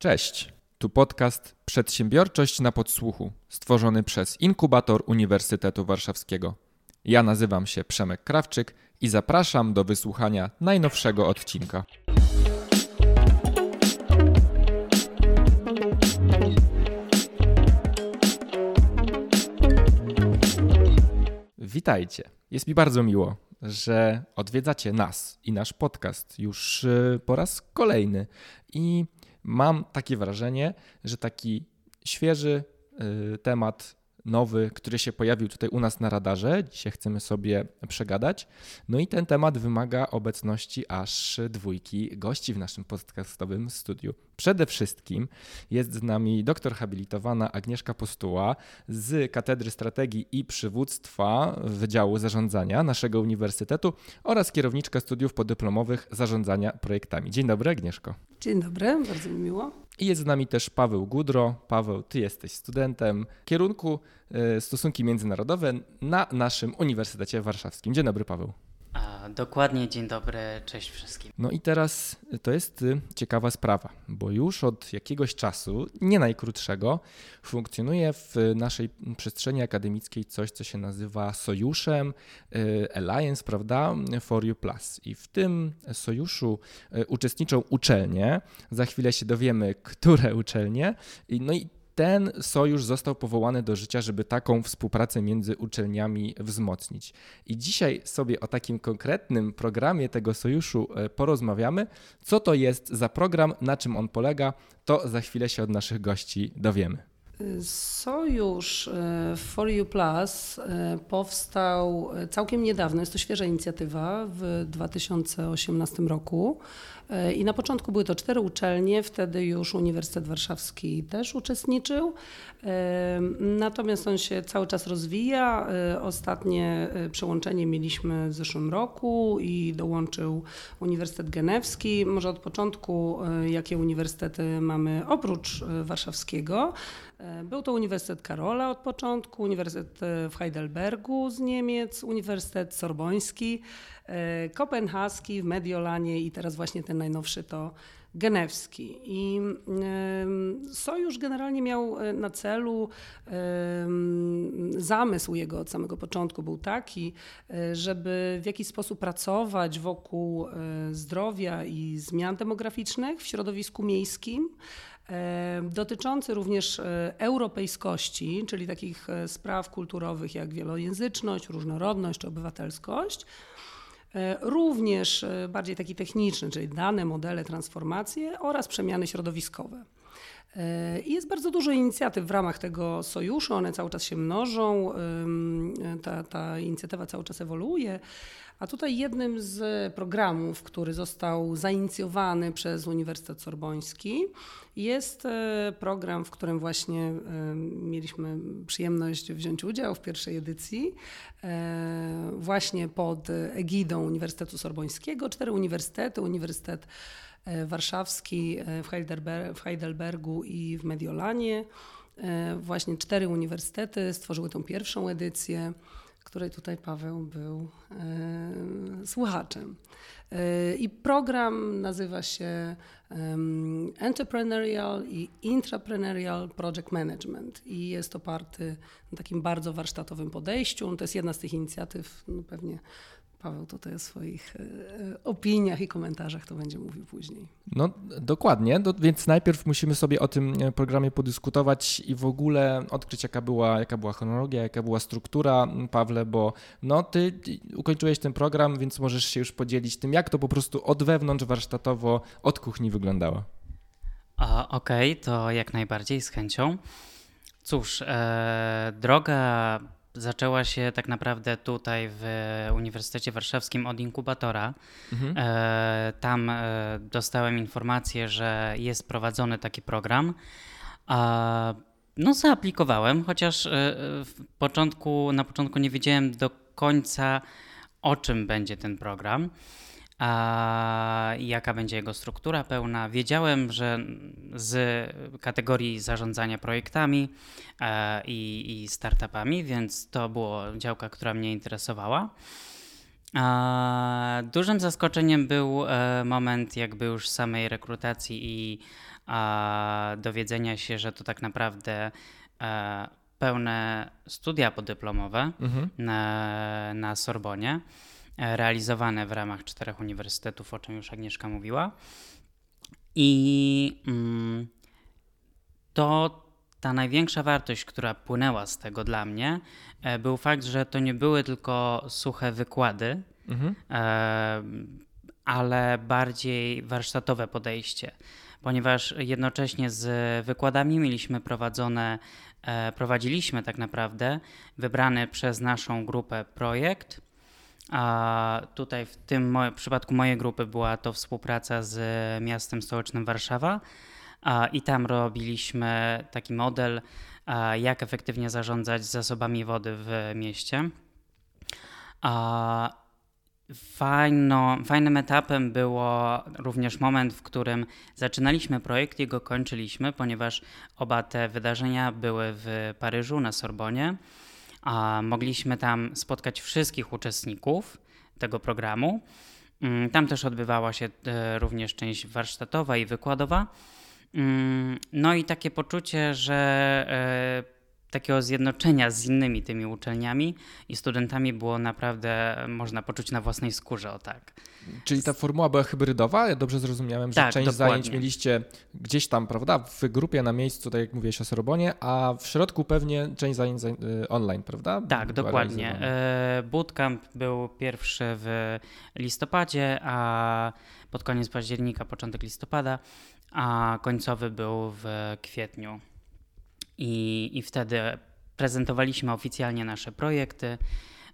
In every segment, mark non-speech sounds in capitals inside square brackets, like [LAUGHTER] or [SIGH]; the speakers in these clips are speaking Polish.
Cześć, tu podcast Przedsiębiorczość na podsłuchu, stworzony przez Inkubator Uniwersytetu Warszawskiego. Ja nazywam się Przemek Krawczyk i zapraszam do wysłuchania najnowszego odcinka. Witajcie. Jest mi bardzo miło, że odwiedzacie nas i nasz podcast już y, po raz kolejny. I mam takie wrażenie, że taki świeży y, temat nowy, który się pojawił tutaj u nas na radarze. Dzisiaj chcemy sobie przegadać. No i ten temat wymaga obecności aż dwójki gości w naszym podcastowym studiu. Przede wszystkim jest z nami doktor habilitowana Agnieszka Postuła z Katedry Strategii i Przywództwa Wydziału Zarządzania naszego uniwersytetu oraz kierowniczka studiów podyplomowych zarządzania projektami. Dzień dobry Agnieszko. Dzień dobry, bardzo mi miło. I jest z nami też Paweł Gudro. Paweł, ty jesteś studentem kierunku e, stosunki międzynarodowe na naszym Uniwersytecie Warszawskim. Dzień dobry, Paweł. Dokładnie, dzień dobry, cześć wszystkim. No i teraz to jest y, ciekawa sprawa, bo już od jakiegoś czasu, nie najkrótszego, funkcjonuje w naszej przestrzeni akademickiej coś, co się nazywa sojuszem y, Alliance, prawda, for You Plus. I w tym sojuszu y, uczestniczą uczelnie. Za chwilę się dowiemy, [LAUGHS] które uczelnie. No i ten sojusz został powołany do życia, żeby taką współpracę między uczelniami wzmocnić. I dzisiaj sobie o takim konkretnym programie tego sojuszu e, porozmawiamy. Co to jest za program, na czym on polega, to za chwilę się od naszych gości dowiemy. Sojusz e, For You Plus e, powstał całkiem niedawno, jest to świeża inicjatywa w 2018 roku. E, I na początku były to cztery uczelnie, wtedy już Uniwersytet Warszawski też uczestniczył. E, natomiast on się cały czas rozwija. E, ostatnie przełączenie mieliśmy w zeszłym roku i dołączył Uniwersytet Genewski. Może od początku, jakie uniwersytety mamy oprócz warszawskiego. Był to Uniwersytet Karola od początku, Uniwersytet w Heidelbergu z Niemiec, Uniwersytet Sorboński. E, kopenhaski w Mediolanie i teraz właśnie ten najnowszy to genewski. I sojusz generalnie miał e, na celu, zamysł jego od samego początku był taki, e, żeby w jakiś sposób pracować wokół zdrowia i zmian demograficznych w środowisku miejskim dotyczący również europejskości, czyli takich spraw kulturowych jak wielojęzyczność, różnorodność czy obywatelskość, E, również e, bardziej taki techniczny, czyli dane, modele, transformacje oraz przemiany środowiskowe. E, I jest bardzo dużo inicjatyw w ramach tego sojuszu, one cały czas się mnożą, ta, ta inicjatywa cały czas ewoluuje. A tutaj jednym z programów, który został zainicjowany przez Uniwersytet Sorboński, jest e, program, w którym właśnie e, mieliśmy przyjemność wziąć udział w pierwszej edycji, właśnie pod egidą Uniwersytetu Sorbońskiego. Cztery uniwersytety, Uniwersytet Warszawski w, Heidelber w Heidelbergu i w Mediolanie. Właśnie cztery uniwersytety stworzyły tą pierwszą edycję której tutaj Paweł był e, słuchaczem. E, I program nazywa się Entrepreneurial i Intrapreneurial Project Management i jest oparty na takim bardzo warsztatowym podejściu. To jest jedna z tych inicjatyw, no pewnie Paweł tutaj o swoich e, opiniach i komentarzach to będzie mówił później. No dokładnie, do, więc najpierw musimy sobie o tym e, programie podyskutować i w ogóle odkryć jaka była, jaka była chronologia, jaka była struktura, Pawle, bo no ty ukończyłeś ten program, więc możesz się już podzielić tym, jak to po prostu od wewnątrz warsztatowo, od kuchni wyglądało. Okej, okay, to jak najbardziej z chęcią. Cóż, e, droga zaczęła się tak naprawdę tutaj w Uniwersytecie Warszawskim od inkubatora. Mhm. E, tam e, dostałem informację, że jest prowadzony taki program. no, zaaplikowałem, chociaż e, początku, na początku nie wiedziałem do końca, o czym będzie ten program a jaka będzie jego struktura pełna. Wiedziałem, że z kategorii zarządzania projektami e, i, i startupami, więc to było działka, która mnie interesowała. Dużym zaskoczeniem był e, moment jakby już samej rekrutacji i dowiedzenia się, że to tak naprawdę e, pełne studia podyplomowe Mhm. na, na Sorbonie, realizowane w ramach czterech uniwersytetów, o czym już Agnieszka mówiła. I mm, to ta największa wartość, która płynęła z tego dla mnie, e, był fakt, że to nie były tylko suche wykłady, Mhm. e, ale bardziej warsztatowe podejście, ponieważ jednocześnie z wykładami mieliśmy prowadzone, e, prowadziliśmy tak naprawdę wybrany przez naszą grupę projekt. A tutaj w tym w przypadku mojej grupy była to współpraca z miastem stołecznym Warszawa. A, I tam robiliśmy taki model, a, jak efektywnie zarządzać zasobami wody w mieście. A, Fajno, fajnym etapem było również moment, w którym zaczynaliśmy projekt i go kończyliśmy, ponieważ oba te wydarzenia były w Paryżu na Sorbonie. A mogliśmy tam spotkać wszystkich uczestników tego programu. Mm, Tam też odbywała się e, również część warsztatowa i wykładowa. Mm, No i takie poczucie, że e, takiego zjednoczenia z innymi tymi uczelniami i studentami było naprawdę, można poczuć na własnej skórze, o tak. Czyli ta formuła była hybrydowa? Ja dobrze zrozumiałem, że Tak, część dokładnie. zajęć mieliście gdzieś tam, prawda, w grupie na miejscu, tak jak mówiłeś o Sorbonie, a w środku pewnie część zajęć za- y, online, prawda? Tak, Była dokładnie. E, Bootcamp był pierwszy w listopadzie, a pod koniec października, początek listopada, a końcowy był w kwietniu. I, i wtedy prezentowaliśmy oficjalnie nasze projekty,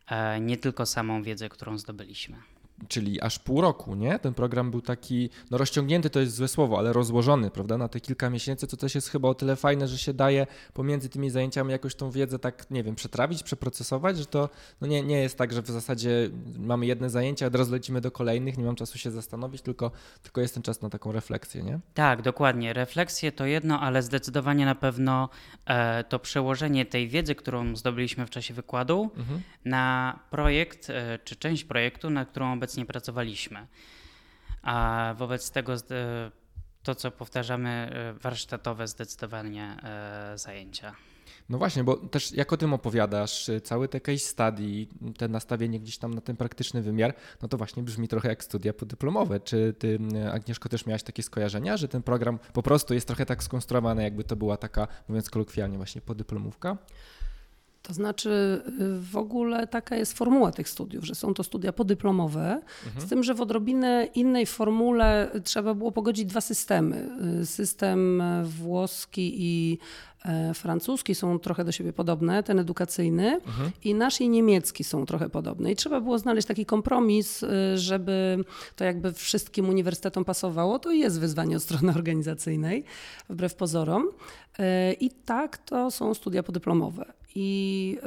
e, nie tylko samą wiedzę, którą zdobyliśmy. Czyli aż pół roku, nie? Ten program był taki, no rozciągnięty to jest złe słowo, ale rozłożony, prawda, na te kilka miesięcy, co też jest chyba o tyle fajne, że się daje pomiędzy tymi zajęciami jakoś tą wiedzę tak, nie wiem, przetrawić, przeprocesować, że to no nie, nie jest tak, że w zasadzie mamy jedne zajęcia, od razu lecimy do kolejnych, nie mam czasu się zastanowić, tylko, tylko jest ten czas na taką refleksję, nie? Tak, dokładnie. Refleksje to jedno, ale zdecydowanie na pewno e, to przełożenie tej wiedzy, którą zdobyliśmy w czasie wykładu, Mhm. na projekt, e, czy część projektu, nad którą obecnie pracowaliśmy. A wobec tego e, to, co powtarzamy, e, warsztatowe zdecydowanie e, zajęcia. No właśnie, bo też jak o tym opowiadasz, y, cały te case study, te nastawienie gdzieś tam na ten praktyczny wymiar, no to właśnie brzmi trochę jak studia podyplomowe. Czy ty, Agnieszko, też miałaś takie skojarzenia, że ten program po prostu jest trochę tak skonstruowany, jakby to była taka, mówiąc kolokwialnie, właśnie podyplomówka? To znaczy, y, w ogóle taka jest formuła tych studiów, że są to studia podyplomowe, z tym, że w odrobinę innej formule trzeba było pogodzić dwa systemy. Y, System e, włoski i francuski są trochę do siebie podobne, ten edukacyjny, i nasz i niemiecki są trochę podobne. I trzeba było znaleźć taki kompromis, y, żeby to jakby wszystkim uniwersytetom pasowało. To jest wyzwanie od strony organizacyjnej, wbrew pozorom. E, I tak to są studia podyplomowe. I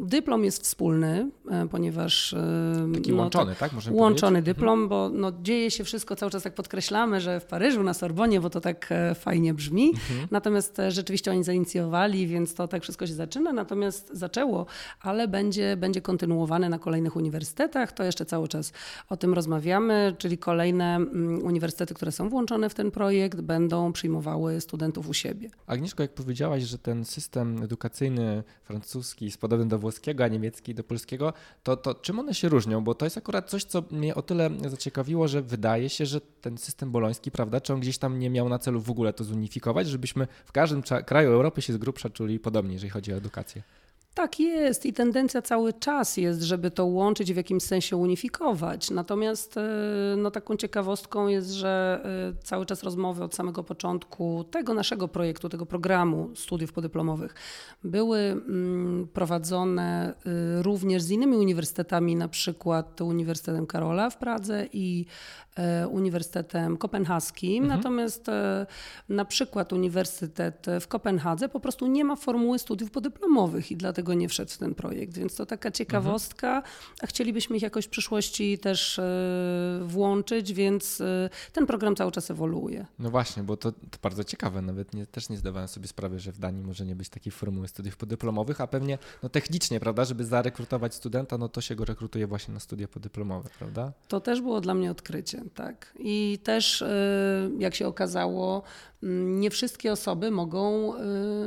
dyplom jest wspólny, ponieważ. Taki no, łączony, tak? Możemy Łączony powiedzieć? dyplom, bo no, dzieje się wszystko, cały czas tak podkreślamy, że w Paryżu, na Sorbonie, bo to tak e, fajnie brzmi. Natomiast e, rzeczywiście oni zainicjowali, więc to tak wszystko się zaczyna. Natomiast zaczęło, ale będzie, będzie kontynuowane na kolejnych uniwersytetach. To jeszcze cały czas o tym rozmawiamy, czyli kolejne mm, uniwersytety, które są włączone w ten projekt, będą przyjmowały studentów u siebie. Agnieszko, jak powiedziałaś, że ten system edukacyjny francuski jest podobny do włoskiego, a niemiecki do polskiego, to, to czym one się różnią? Bo to jest akurat coś, co mnie o tyle zaciekawiło, że wydaje się, że ten system boloński, prawda, czy on gdzieś tam nie miał na celu w ogóle to zunifikować, żebyśmy w każdym kraju Europy się z grubsza czuli podobnie, jeżeli chodzi o edukację. Tak jest i tendencja cały czas jest, żeby to łączyć w jakimś sensie unifikować. Natomiast e, no, taką ciekawostką jest, że e, cały czas rozmowy od samego początku tego naszego projektu, tego programu studiów podyplomowych były mm, prowadzone e, również z innymi uniwersytetami, na przykład Uniwersytetem Karola w Pradze i Uniwersytetem Kopenhaskim. Natomiast e, na przykład Uniwersytet w Kopenhadze po prostu nie ma formuły studiów podyplomowych i dlatego nie wszedł w ten projekt. Więc to taka ciekawostka, a chcielibyśmy ich jakoś w przyszłości też e, włączyć, więc e, ten program cały czas ewoluuje. No właśnie, bo to, to bardzo ciekawe, nawet nie, też nie zdawałem sobie sprawy, że w Danii może nie być takiej formuły studiów podyplomowych, a pewnie no technicznie, prawda, żeby zarekrutować studenta, no to się go rekrutuje właśnie na studia podyplomowe, prawda? To też było dla mnie odkrycie. Tak. I też, jak się okazało, mm, nie wszystkie osoby mogą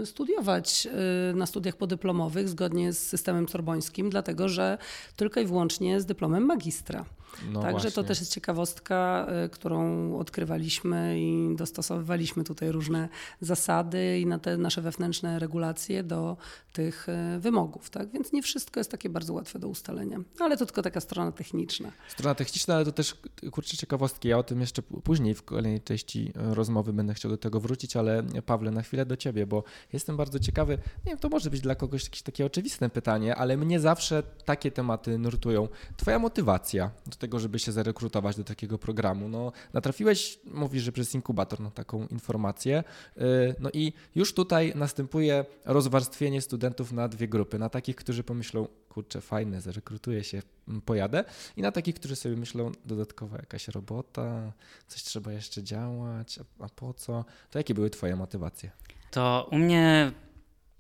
studiować na studiach podyplomowych zgodnie z systemem sorbońskim, dlatego że tylko i wyłącznie z dyplomem magistra. No Także właśnie. to też jest ciekawostka, y, którą odkrywaliśmy i dostosowywaliśmy tutaj różne zasady i na te nasze wewnętrzne regulacje do tych y, wymogów. Tak? Więc nie wszystko jest takie bardzo łatwe do ustalenia. Ale to tylko taka strona techniczna. Strona techniczna, ale to też kurczę ciekawostki. Ja o tym jeszcze później w kolejnej części y, rozmowy będę chciał do tego wrócić, ale Pawle, na chwilę do ciebie, bo jestem bardzo ciekawy. Nie wiem, to może być dla kogoś jakieś takie oczywiste pytanie, ale mnie zawsze takie tematy nurtują. Twoja motywacja tego, żeby się zarekrutować do takiego programu. No, natrafiłeś, mówisz, że przez inkubator na taką informację. Y, no i już tutaj następuje rozwarstwienie studentów na dwie grupy. Na takich, którzy pomyślą, kurczę, fajne, zarekrutuję się, pojadę. I na takich, którzy sobie myślą, dodatkowa jakaś robota, coś trzeba jeszcze działać, a po co? To jakie były Twoje motywacje? To u mnie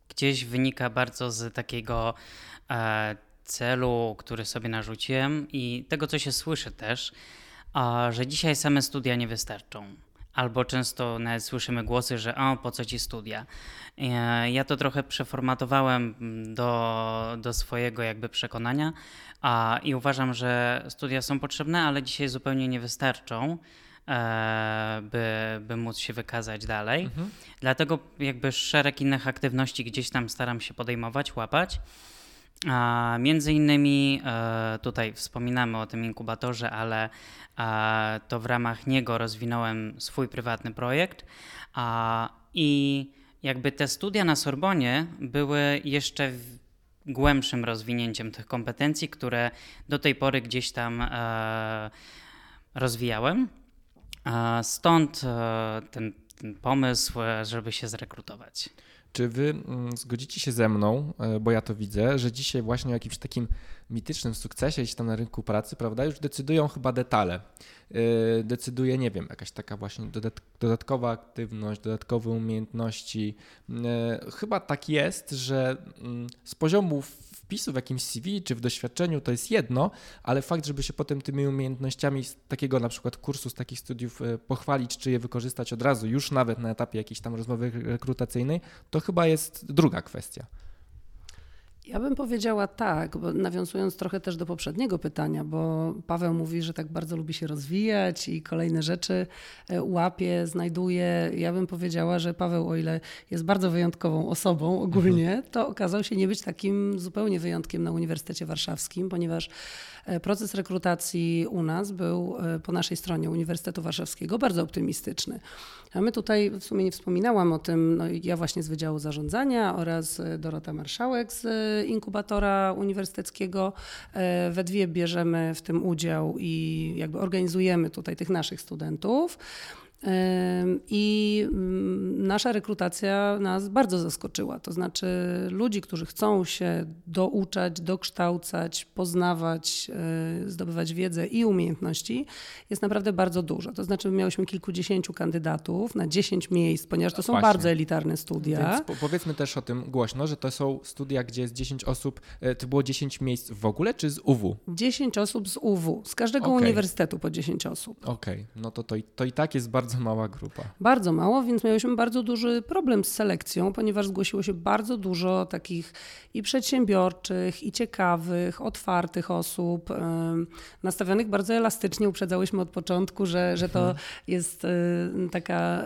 gdzieś wynika bardzo z takiego e, celu, który sobie narzuciłem i tego, co się słyszy też, że dzisiaj same studia nie wystarczą. Albo często nawet słyszymy głosy, że o, po co ci studia? E, ja to trochę przeformatowałem do, do swojego jakby przekonania a, i uważam, że studia są potrzebne, ale dzisiaj zupełnie nie wystarczą. E, by, by móc się wykazać dalej. Mhm. Dlatego jakby szereg innych aktywności gdzieś tam staram się podejmować, łapać. Między innymi e, tutaj wspominamy o tym inkubatorze, ale e, to w ramach niego rozwinąłem swój prywatny projekt i jakby te studia na Sorbonie były jeszcze głębszym rozwinięciem tych kompetencji, które do tej pory gdzieś tam e, rozwijałem. Stąd ten, ten pomysł, żeby się zrekrutować. Czy wy mm, zgodzicie się ze mną, e, bo ja to widzę, że dzisiaj właśnie o jakimś takim mitycznym sukcesie gdzieś tam na rynku pracy, prawda, już decydują chyba detale. E, decyduje, nie wiem, jakaś taka właśnie dodatkowa aktywność, dodatkowe umiejętności. E, chyba tak jest, że mm, z poziomu wpisu w jakimś CV czy w doświadczeniu to jest jedno, ale fakt, żeby się potem tymi umiejętnościami z takiego na przykład kursu, z takich studiów e, pochwalić, czy je wykorzystać od razu, już nawet na etapie jakiejś tam rozmowy rekrutacyjnej, to chyba jest druga kwestia. Ja bym powiedziała tak, bo nawiązując trochę też do poprzedniego pytania, bo Paweł mówi, że tak bardzo lubi się rozwijać i kolejne rzeczy e, łapie, znajduje. Ja bym powiedziała, że Paweł, o ile jest bardzo wyjątkową osobą ogólnie, mhm. to okazał się nie być takim zupełnie wyjątkiem na Uniwersytecie Warszawskim, ponieważ E, proces rekrutacji u nas był e, po naszej stronie Uniwersytetu Warszawskiego bardzo optymistyczny. A my tutaj, w sumie nie wspominałam o tym, no ja właśnie z Wydziału Zarządzania oraz Dorota Marszałek z inkubatora uniwersyteckiego. We dwie bierzemy w tym udział i jakby organizujemy tutaj tych naszych studentów. I mm, nasza rekrutacja nas bardzo zaskoczyła. To znaczy, ludzi, którzy chcą się douczać, dokształcać, poznawać, e, zdobywać wiedzę i umiejętności, jest naprawdę bardzo dużo. To znaczy, miałyśmy kilkudziesięciu kandydatów na 10 miejsc, ponieważ to są Właśnie. bardzo elitarne studia. Więc powiedzmy też o tym głośno, że to są studia, gdzie jest 10 osób. E, to było 10 miejsc w ogóle, czy z UW? 10 osób z UW. Z każdego okay. uniwersytetu po 10 osób. Okej, okay. no to, to, to i tak jest bardzo bardzo mała grupa. Bardzo mało, więc mieliśmy bardzo duży problem z selekcją, ponieważ zgłosiło się bardzo dużo takich i przedsiębiorczych, i ciekawych, otwartych osób, nastawionych bardzo elastycznie. Uprzedzałyśmy od początku, że, że to mhm. jest taka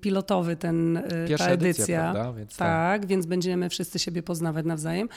pilotowy ten, e, Pierwsza ta edycja. Edycja, prawda? Więc tak, tak, więc będziemy wszyscy siebie poznawać nawzajem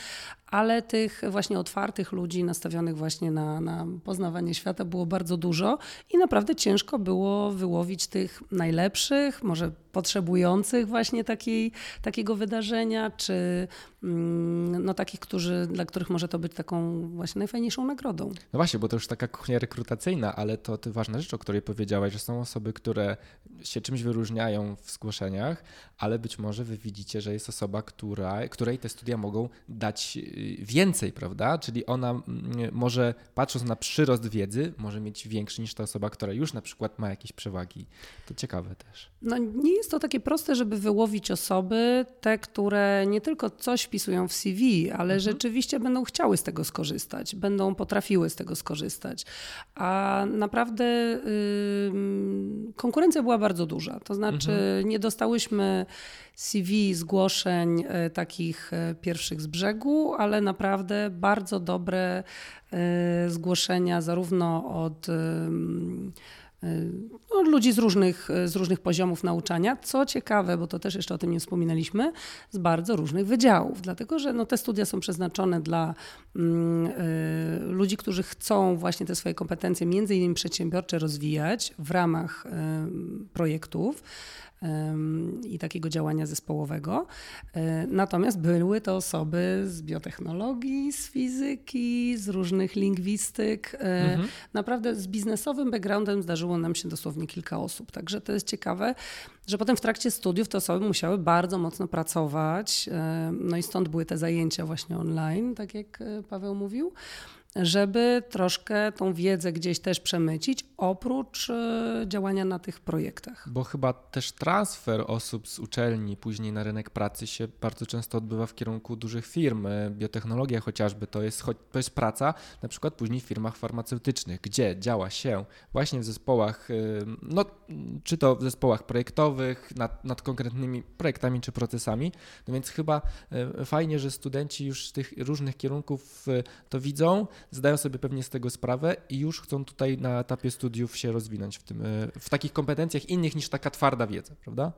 ale tych właśnie otwartych ludzi, nastawionych właśnie na, na poznawanie świata było bardzo dużo i naprawdę ciężko było wyłowić tych najlepszych, może potrzebujących właśnie takiej, takiego wydarzenia, czy mm, no, takich, którzy, dla których może to być taką właśnie najfajniejszą nagrodą. No właśnie, bo to już taka kuchnia rekrutacyjna, ale to, to ważna rzecz, o której powiedziałaś, że są osoby, które się czymś wyróżniają w zgłoszeniach, ale być może wy widzicie, że jest osoba, która, której te studia mogą dać y, więcej, prawda? Czyli ona mm, może, patrząc na przyrost wiedzy, może mieć większy niż ta osoba, która już na przykład ma jakieś przewagi. To ciekawe też. No nie jest to takie proste, żeby wyłowić osoby, te, które nie tylko coś wpisują w CV, ale mhm. rzeczywiście będą chciały z tego skorzystać, będą potrafiły z tego skorzystać. A naprawdę yy, konkurencja była bardzo duża. To znaczy, mhm. nie dostałyśmy CV, zgłoszeń y, takich y, pierwszych z brzegu, ale naprawdę bardzo dobre y, zgłoszenia, zarówno od no, ludzi z różnych, z różnych poziomów nauczania. Co ciekawe, bo to też jeszcze o tym nie wspominaliśmy, z bardzo różnych wydziałów, dlatego że no, te studia są przeznaczone dla mm, y, ludzi, którzy chcą właśnie te swoje kompetencje, między innymi przedsiębiorcze, rozwijać w ramach y, projektów i takiego działania zespołowego. E, natomiast były to osoby z biotechnologii, z fizyki, z różnych lingwistyk. E, mhm. Naprawdę z biznesowym backgroundem zdarzyło nam się dosłownie kilka osób. Także to jest ciekawe, że potem w trakcie studiów te osoby musiały bardzo mocno pracować. E, no i stąd były te zajęcia właśnie online, tak jak Paweł mówił żeby troszkę tą wiedzę gdzieś też przemycić, oprócz e, działania na tych projektach. Bo chyba też transfer osób z uczelni później na rynek pracy się bardzo często odbywa w kierunku dużych firm. E, biotechnologia chociażby to jest, to jest praca na przykład później w firmach farmaceutycznych, gdzie działa się właśnie w zespołach, e, no, czy to w zespołach projektowych, nad, nad konkretnymi projektami czy procesami. No więc chyba fajnie, że studenci już z tych różnych kierunków to widzą, zdają sobie pewnie z tego sprawę i już chcą tutaj na etapie studiów się rozwinąć w, tym, e, w takich kompetencjach innych niż taka twarda wiedza, prawda?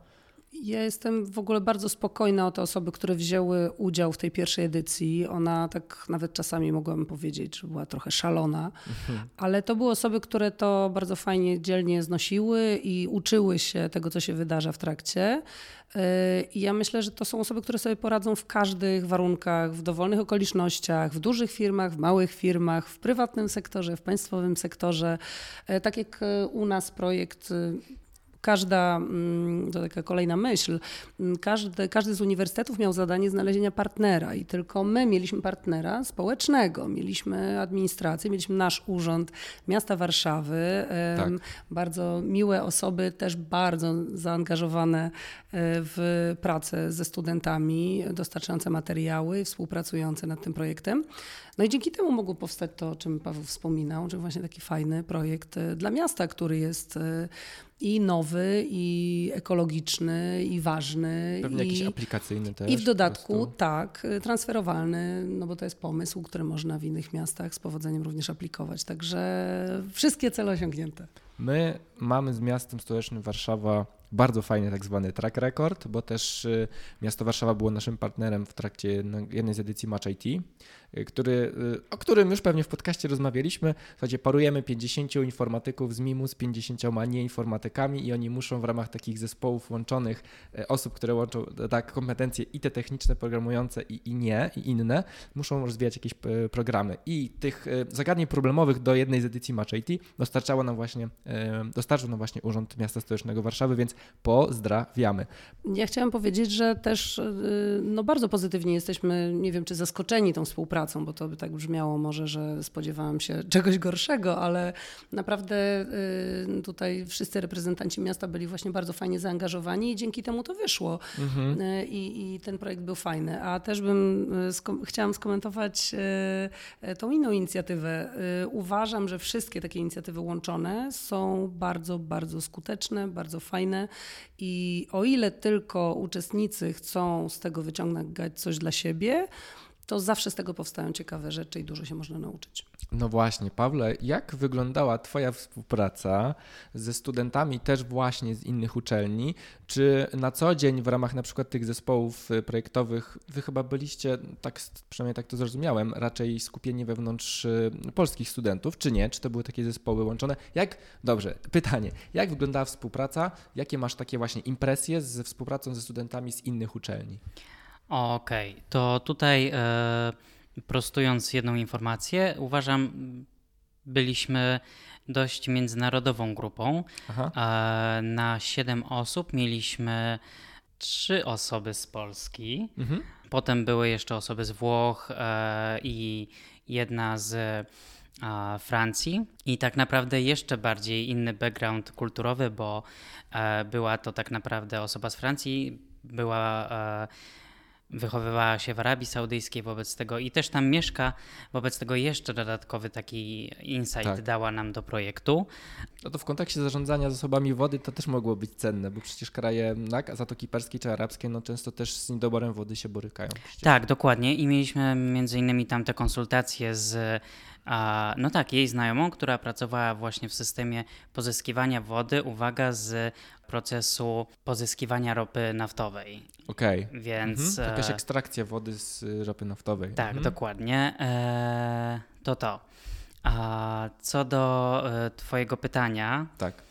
Ja jestem w ogóle bardzo spokojna o te osoby, które wzięły udział w tej pierwszej edycji. Ona tak nawet czasami mogłabym powiedzieć, że była trochę szalona, mhm. ale to były osoby, które to bardzo fajnie, dzielnie znosiły i uczyły się tego, co się wydarza w trakcie. I ja myślę, że to są osoby, które sobie poradzą w każdych warunkach, w dowolnych okolicznościach, w dużych firmach, w małych firmach, w prywatnym sektorze, w państwowym sektorze. E, tak jak e, u nas projekt każda, mm, to taka kolejna myśl, mm, każdy, każdy z uniwersytetów miał zadanie znalezienia partnera i tylko my mieliśmy partnera społecznego. Mieliśmy administrację, mieliśmy nasz urząd miasta Warszawy, tak. bardzo miłe osoby, też bardzo zaangażowane e, w pracę ze studentami, dostarczające materiały, współpracujące nad tym projektem. No i dzięki temu mogło powstać to, o czym Paweł wspominał, że właśnie taki fajny projekt e, dla miasta, który jest e, i nowy, i ekologiczny, i ważny. Pewnie i, jakiś aplikacyjny też. I w dodatku, tak, transferowalny, no bo to jest pomysł, który można w innych miastach z powodzeniem również aplikować. Także wszystkie cele osiągnięte. My mamy z miastem stołecznym Warszawa bardzo fajny tak zwany track record, bo też miasto Warszawa było naszym partnerem w trakcie jednej z edycji Match IT który, o którym już pewnie w podcaście rozmawialiśmy. Zasadzie parujemy 50 informatyków z MIMU z 50 nieinformatykami i oni muszą w ramach takich zespołów łączonych osób, które łączą tak kompetencje i te techniczne, programujące i, i nie, i inne, muszą rozwijać jakieś programy. I tych zagadnień problemowych do jednej z edycji Match IT dostarczało nam właśnie, dostarczył nam właśnie Urząd Miasta Stołecznego Warszawy, więc pozdrawiamy. Ja chciałam powiedzieć, że też no, bardzo pozytywnie jesteśmy, nie wiem czy zaskoczeni tą współpracą, pracą, bo to by tak brzmiało może, że spodziewałam się [LAUGHS] czegoś gorszego, ale naprawdę y, tutaj wszyscy reprezentanci miasta byli właśnie bardzo fajnie zaangażowani i dzięki temu to wyszło. Mhm. Y, I, I, ten projekt był fajny. A też bym y, skom chciałam skomentować tą inną inicjatywę. Uważam, że wszystkie takie inicjatywy łączone są bardzo, bardzo skuteczne, bardzo fajne i o ile tylko uczestnicy chcą z tego wyciągnąć coś dla siebie, to zawsze z tego powstają ciekawe rzeczy i dużo się można nauczyć. No właśnie, Pawle, jak wyglądała Twoja współpraca ze studentami też właśnie z innych uczelni? Czy na co dzień w ramach na przykład tych zespołów y, projektowych Wy chyba byliście, tak, przynajmniej tak to zrozumiałem, raczej skupieni wewnątrz y, polskich studentów, czy nie? Czy to były takie zespoły łączone? Jak, dobrze, pytanie, jak wyglądała współpraca? Jakie masz takie właśnie impresje ze współpracą ze studentami z innych uczelni? Okej, okay. to tutaj e, prostując jedną informację, uważam, byliśmy dość międzynarodową grupą. E, na siedem osób mieliśmy trzy osoby z Polski. Mhm. Potem były jeszcze osoby z Włoch e, i jedna z Francji i tak naprawdę jeszcze bardziej inny background kulturowy, bo była to tak naprawdę osoba z Francji, była wychowywała się w Arabii Saudyjskiej wobec tego i też tam mieszka, wobec tego jeszcze dodatkowy taki insight tak. dała nam do projektu. No to w kontekście zarządzania zasobami wody to też mogło być cenne, bo przecież kraje tak, Zatoki Perskiej czy arabskie no często też z niedoborem wody się borykają. Przecież. Tak, dokładnie i mieliśmy między innymi tam te konsultacje z a, no tak, jej znajomą, która pracowała właśnie w systemie pozyskiwania wody, uwaga, z procesu pozyskiwania ropy naftowej. Okej. Okay. Więc. Mhm. Jakaś e, ekstrakcja wody z ropy naftowej. Tak, mhm. dokładnie. E, to to. A co do e, Twojego pytania. Tak.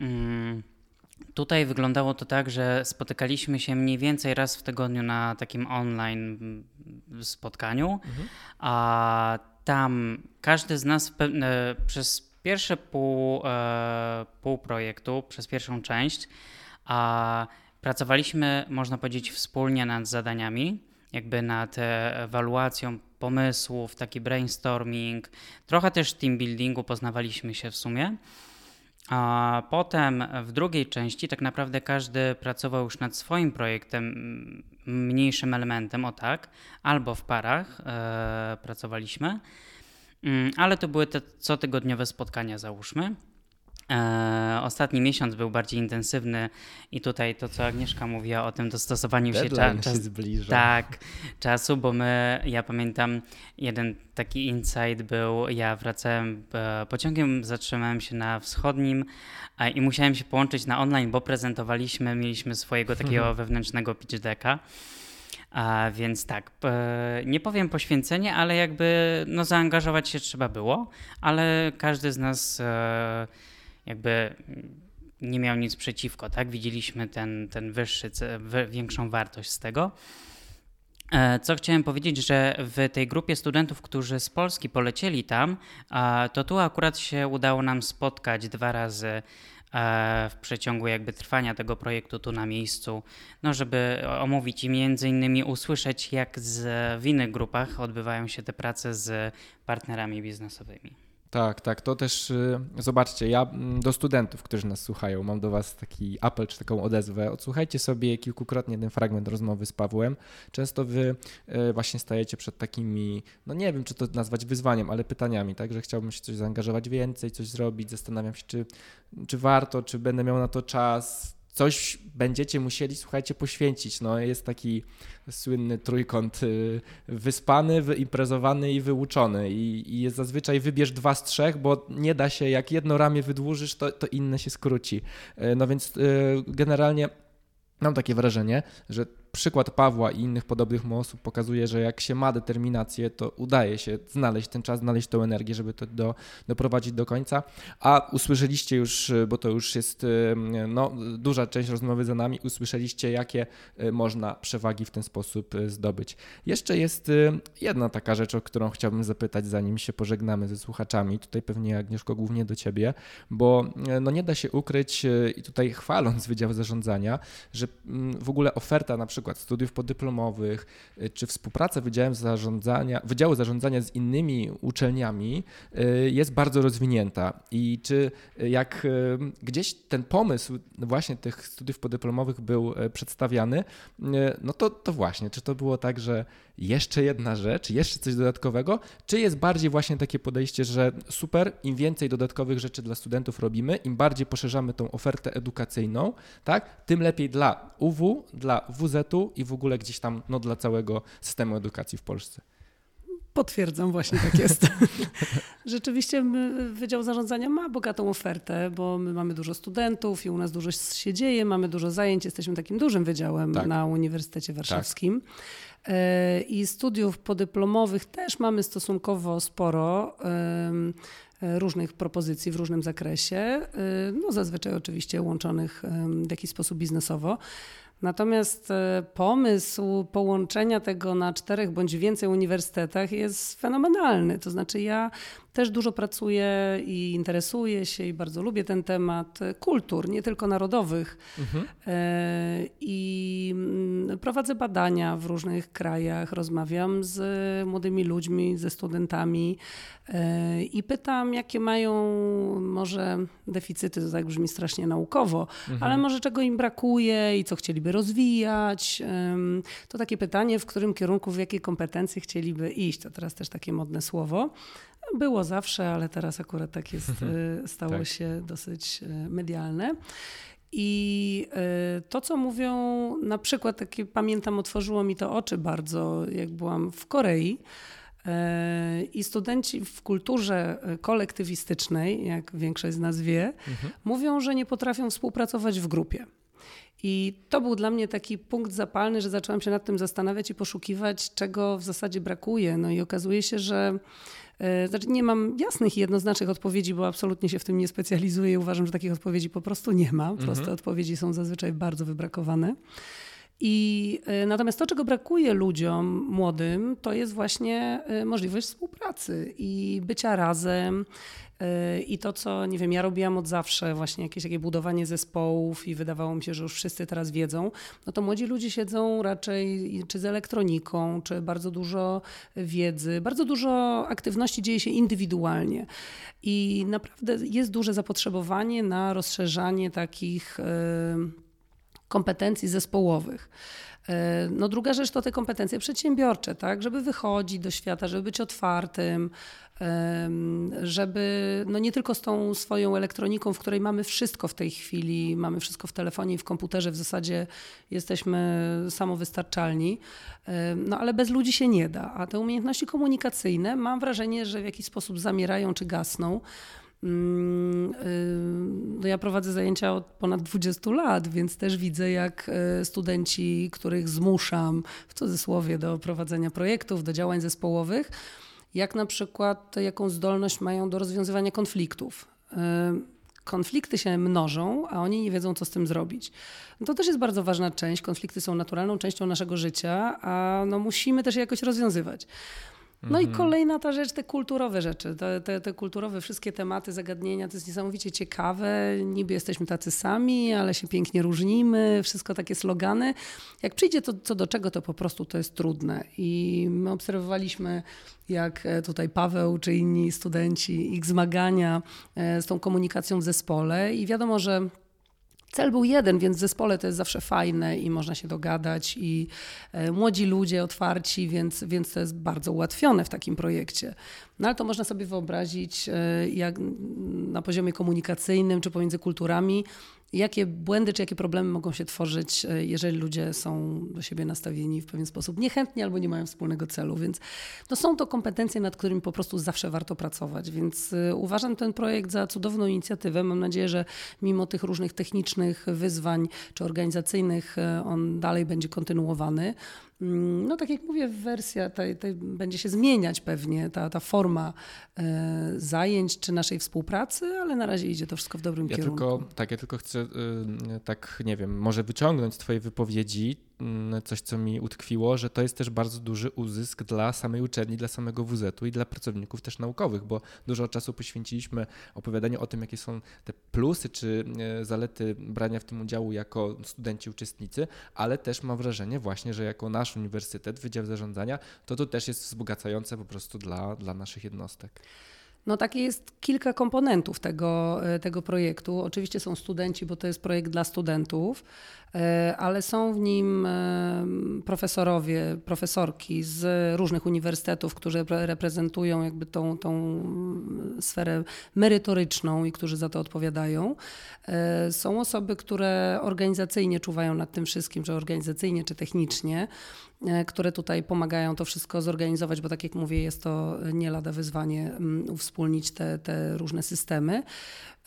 Mm, tutaj wyglądało to tak, że spotykaliśmy się mniej więcej raz w tygodniu na takim online mm, spotkaniu, mhm. a tam każdy z nas przez pierwsze pół, e, pół projektu, przez pierwszą część, a pracowaliśmy, można powiedzieć, wspólnie nad zadaniami, jakby nad ewaluacją pomysłów, taki brainstorming, trochę też team buildingu, poznawaliśmy się w sumie. A potem w drugiej części tak naprawdę każdy pracował już nad swoim projektem, mniejszym elementem, o tak, albo w parach e, pracowaliśmy, mm, ale to były te cotygodniowe spotkania, załóżmy. E, ostatni miesiąc był bardziej intensywny i tutaj to, co Agnieszka mówiła o tym dostosowaniu Deadline się, cza- się zbliża. Tak, czasu, bo my, ja pamiętam, jeden taki insight był, ja wracałem e, pociągiem, zatrzymałem się na wschodnim e, i musiałem się połączyć na online, bo prezentowaliśmy, mieliśmy swojego takiego mhm. wewnętrznego pitch decka. A więc tak, nie powiem poświęcenie, ale jakby no, zaangażować się trzeba było, ale każdy z nas jakby nie miał nic przeciwko, tak? Widzieliśmy ten, ten wyższy, większą wartość z tego. E, co chciałem powiedzieć, że w tej grupie studentów, którzy z Polski polecieli tam, to tu akurat się udało nam spotkać dwa razy e, w przeciągu jakby trwania tego projektu tu na miejscu, no żeby omówić i między innymi usłyszeć, jak z, w innych grupach odbywają się te prace z partnerami biznesowymi. Tak, tak. To też y, zobaczcie, ja mm, do studentów, którzy nas słuchają, mam do Was taki apel czy taką odezwę. Odsłuchajcie sobie kilkukrotnie ten fragment rozmowy z Pawłem. Często Wy y, właśnie stajecie przed takimi, no nie wiem, czy to nazwać wyzwaniem, ale pytaniami, tak, że chciałbym się coś zaangażować więcej, coś zrobić. Zastanawiam się, czy, czy warto, czy będę miał na to czas coś będziecie musieli, słuchajcie, poświęcić. No, jest taki słynny trójkąt y, wyspany, wyimprezowany i wyuczony I, i jest zazwyczaj wybierz dwa z trzech, bo nie da się, jak jedno ramię wydłużysz, to, to inne się skróci. Y, no więc y, generalnie mam takie wrażenie, że przykład Pawła i innych podobnych mu osób pokazuje, że jak się ma determinację, to udaje się znaleźć ten czas, znaleźć tą energię, żeby to do, doprowadzić do końca. A usłyszeliście już, bo to już jest no, duża część rozmowy za nami, usłyszeliście, jakie e, można przewagi w ten sposób e, zdobyć. Jeszcze jest e, jedna taka rzecz, o którą chciałbym zapytać, zanim się pożegnamy ze słuchaczami. Tutaj pewnie Agnieszko głównie do ciebie, bo no nie da się ukryć i tutaj chwaląc Wydział Zarządzania, że mm, w ogóle oferta na przykład przykład studiów podyplomowych, y, czy współpraca Wydziałem Zarządzania, Wydziału Zarządzania z innymi uczelniami y, jest bardzo rozwinięta. I czy y, jak gdzieś ten pomysł właśnie tych studiów podyplomowych był przedstawiany, no to, to właśnie, czy to było tak, że jeszcze jedna rzecz, jeszcze coś dodatkowego, czy jest bardziej właśnie takie podejście, że super, im więcej dodatkowych rzeczy dla studentów robimy, im bardziej poszerzamy tą ofertę edukacyjną, tak, tym lepiej dla UW, dla WZ-u i w ogóle gdzieś tam no, dla całego systemu edukacji w Polsce. Potwierdzam, właśnie tak jest. [LAUGHS] Rzeczywiście Wydział Zarządzania ma bogatą ofertę, bo my mamy dużo studentów i u nas dużo się dzieje, mamy dużo zajęć, jesteśmy takim dużym wydziałem tak. na Uniwersytecie Warszawskim. Tak. E, I studiów podyplomowych też mamy stosunkowo sporo różnych propozycji w różnym zakresie, no zazwyczaj oczywiście łączonych w jakiś sposób biznesowo. Natomiast e, pomysł połączenia tego na czterech bądź więcej uniwersytetach jest fenomenalny. To znaczy, ja też dużo pracuję i interesuję się i bardzo lubię ten temat kultur, nie tylko narodowych. Mhm. E, I Prowadzę badania w różnych krajach, rozmawiam z młodymi ludźmi, ze studentami e, i pytam, jakie mają może deficyty, to tak brzmi strasznie naukowo, mhm. ale może czego im brakuje i co chcieliby rozwijać. To takie pytanie, w którym kierunku, w jakie kompetencje chcieliby iść. To teraz też takie modne słowo. Było zawsze, ale teraz akurat tak jest, e, [LAUGHS] stało tak. się dosyć e, medialne. I e, to, co mówią, na przykład, takie pamiętam, otworzyło mi to oczy bardzo, jak byłam w Korei. I studenci w kulturze kolektywistycznej, jak większość z nas wie, mhm. mówią, że nie potrafią współpracować w grupie. I to był dla mnie taki punkt zapalny, że zaczęłam się nad tym zastanawiać i poszukiwać, czego w zasadzie brakuje. No i okazuje się, że E, znaczy nie mam jasnych i jednoznacznych odpowiedzi, bo absolutnie się w tym nie specjalizuję i uważam, że takich odpowiedzi po prostu nie ma. Proste mhm. odpowiedzi są zazwyczaj bardzo wybrakowane. I e, natomiast to, czego brakuje ludziom młodym, to jest właśnie e, możliwość współpracy i bycia razem, i to, co nie wiem, ja robiłam od zawsze, właśnie jakieś takie budowanie zespołów, i wydawało mi się, że już wszyscy teraz wiedzą, no to młodzi ludzie siedzą raczej czy z elektroniką, czy bardzo dużo wiedzy, bardzo dużo aktywności dzieje się indywidualnie. I naprawdę jest duże zapotrzebowanie na rozszerzanie takich kompetencji zespołowych. E, no druga rzecz to te kompetencje przedsiębiorcze, tak, żeby wychodzić do świata, żeby być otwartym, żeby no nie tylko z tą swoją elektroniką, w której mamy wszystko w tej chwili, mamy wszystko w telefonie i w komputerze, w zasadzie jesteśmy samowystarczalni, no ale bez ludzi się nie da. A te umiejętności komunikacyjne mam wrażenie, że w jakiś sposób zamierają czy gasną. Mm, y, no ja prowadzę zajęcia od ponad 20 lat, więc też widzę, jak y, studenci, których zmuszam w cudzysłowie do prowadzenia projektów, do działań zespołowych, jak na przykład jaką zdolność mają do rozwiązywania konfliktów. Y, konflikty się mnożą, a oni nie wiedzą, co z tym zrobić. To też jest bardzo ważna część. Konflikty są naturalną częścią naszego życia, a no musimy też je jakoś rozwiązywać. No i mhm. kolejna ta rzecz, te kulturowe rzeczy, te, te, te, kulturowe wszystkie tematy, zagadnienia, to jest niesamowicie ciekawe. Niby jesteśmy tacy sami, ale się pięknie różnimy, wszystko takie slogany. Jak przyjdzie to co do czego, to po prostu to jest trudne. I my obserwowaliśmy, jak e, tutaj Paweł czy inni studenci, ich zmagania e, z tą komunikacją w zespole i wiadomo, że Cel był jeden, więc w zespole to jest zawsze fajne i można się dogadać i e, młodzi ludzie otwarci, więc, więc to jest bardzo ułatwione w takim projekcie. No ale to można sobie wyobrazić e, jak na poziomie komunikacyjnym czy pomiędzy kulturami, jakie błędy czy jakie problemy mogą się tworzyć, e, jeżeli ludzie są do siebie nastawieni w pewien sposób niechętnie albo nie mają wspólnego celu. Więc no są to kompetencje, nad którymi po prostu zawsze warto pracować. Więc e, uważam ten projekt za cudowną inicjatywę. Mam nadzieję, że mimo tych różnych technicznych wyzwań czy organizacyjnych on dalej będzie kontynuowany. Mm, no tak jak mówię, wersja ta, ta będzie się zmieniać pewnie, ta, ta forma e, zajęć czy naszej współpracy, ale na razie idzie to wszystko w dobrym ja kierunku. Tylko, tak, ja tylko chcę, y, tak nie wiem, może wyciągnąć z twojej wypowiedzi coś, co mi utkwiło, że to jest też bardzo duży uzysk dla samej uczelni, dla samego WZ-u i dla pracowników też naukowych, bo dużo czasu poświęciliśmy opowiadaniu o tym, jakie są te plusy czy e, zalety brania w tym udziału jako studenci, uczestnicy, ale też mam wrażenie właśnie, że jako nasz uniwersytet, Wydział Zarządzania, to to też jest wzbogacające po prostu dla, dla naszych jednostek. No takie jest kilka komponentów tego, e, tego projektu. Oczywiście są studenci, bo to jest projekt dla studentów, ale są w nim e, profesorowie, profesorki z różnych uniwersytetów, którzy reprezentują jakby tą, tą sferę merytoryczną i którzy za to odpowiadają. Są osoby, które organizacyjnie czuwają nad tym wszystkim, czy organizacyjnie, czy technicznie. E, które tutaj pomagają to wszystko zorganizować, bo tak jak mówię, jest to nie lada wyzwanie mm, uwspólnić te, te różne systemy.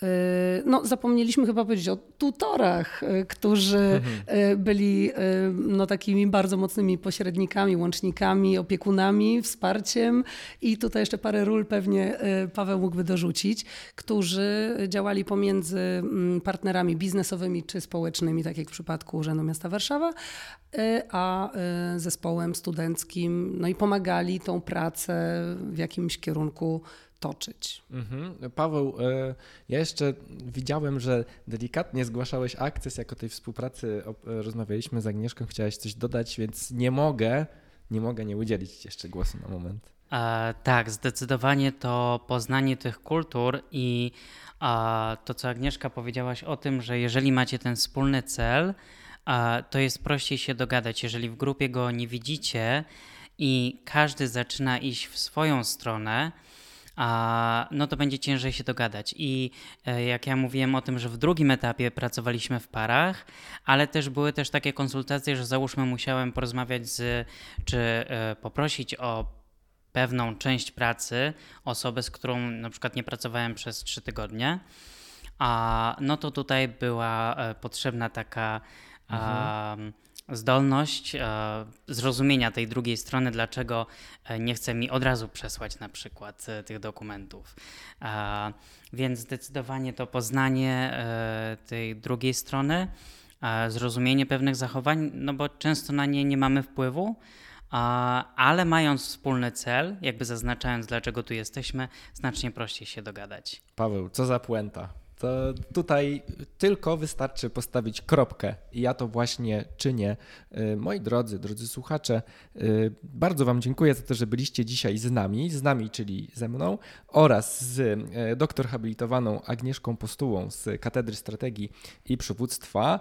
E, no, zapomnieliśmy chyba powiedzieć o tutorach, e, którzy mhm. E, byli no, takimi bardzo mocnymi pośrednikami, łącznikami, opiekunami, wsparciem i tutaj jeszcze parę ról pewnie Paweł mógłby dorzucić, którzy działali pomiędzy mm, partnerami biznesowymi czy społecznymi, tak jak w przypadku Urzędu Miasta Warszawa, a zespołem studenckim, no i pomagali tą pracę w jakimś kierunku toczyć. Mhm. Paweł, e, ja jeszcze widziałem, że delikatnie zgłaszałeś akces, jak o tej współpracy rozmawialiśmy z Agnieszką, chciałeś coś dodać, więc nie mogę, nie mogę nie udzielić ci jeszcze głosu na moment. E, tak, zdecydowanie to poznanie tych kultur i e, to, co Agnieszka powiedziałaś o tym, że jeżeli macie ten wspólny cel, e, to jest prościej się dogadać. Jeżeli w grupie go nie widzicie i każdy zaczyna iść w swoją stronę, no to będzie ciężej się dogadać. I e, jak ja mówiłem o tym, że w drugim etapie pracowaliśmy w parach, ale też były też takie konsultacje, że załóżmy musiałem porozmawiać z, czy e, poprosić o pewną część pracy osobę, z którą na przykład nie pracowałem przez trzy tygodnie, a no to tutaj była e, potrzebna taka mhm zdolność e, zrozumienia tej drugiej strony, dlaczego e, nie chce mi od razu przesłać na przykład e, tych dokumentów. Więc zdecydowanie to poznanie tej drugiej strony, zrozumienie pewnych zachowań, no bo często na nie nie mamy wpływu, ale mając wspólny cel, jakby zaznaczając, dlaczego tu jesteśmy, znacznie prościej się dogadać. Paweł, co za puenta? To tutaj tylko wystarczy postawić kropkę i ja to właśnie czynię. Y, moi drodzy, drodzy słuchacze, y, bardzo Wam dziękuję za to, że byliście dzisiaj z nami, z nami, czyli ze mną oraz z y, doktor habilitowaną Agnieszką Postułą z Katedry Strategii i Przywództwa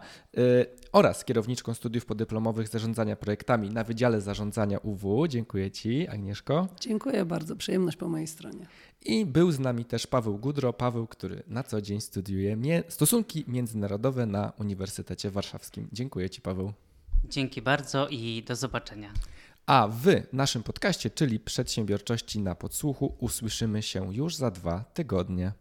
oraz kierowniczką studiów podyplomowych zarządzania projektami na Wydziale Zarządzania UW. Dziękuję Ci, Agnieszko. Dziękuję bardzo, przyjemność po mojej stronie. I był z nami też Paweł Gudro, Paweł, który na co dzień studiuje stosunki międzynarodowe na Uniwersytecie Warszawskim. Dziękuję Ci, Paweł. Dzięki bardzo i do zobaczenia. A w naszym podcaście, czyli Przedsiębiorczości na podsłuchu, usłyszymy się już za dwa tygodnie.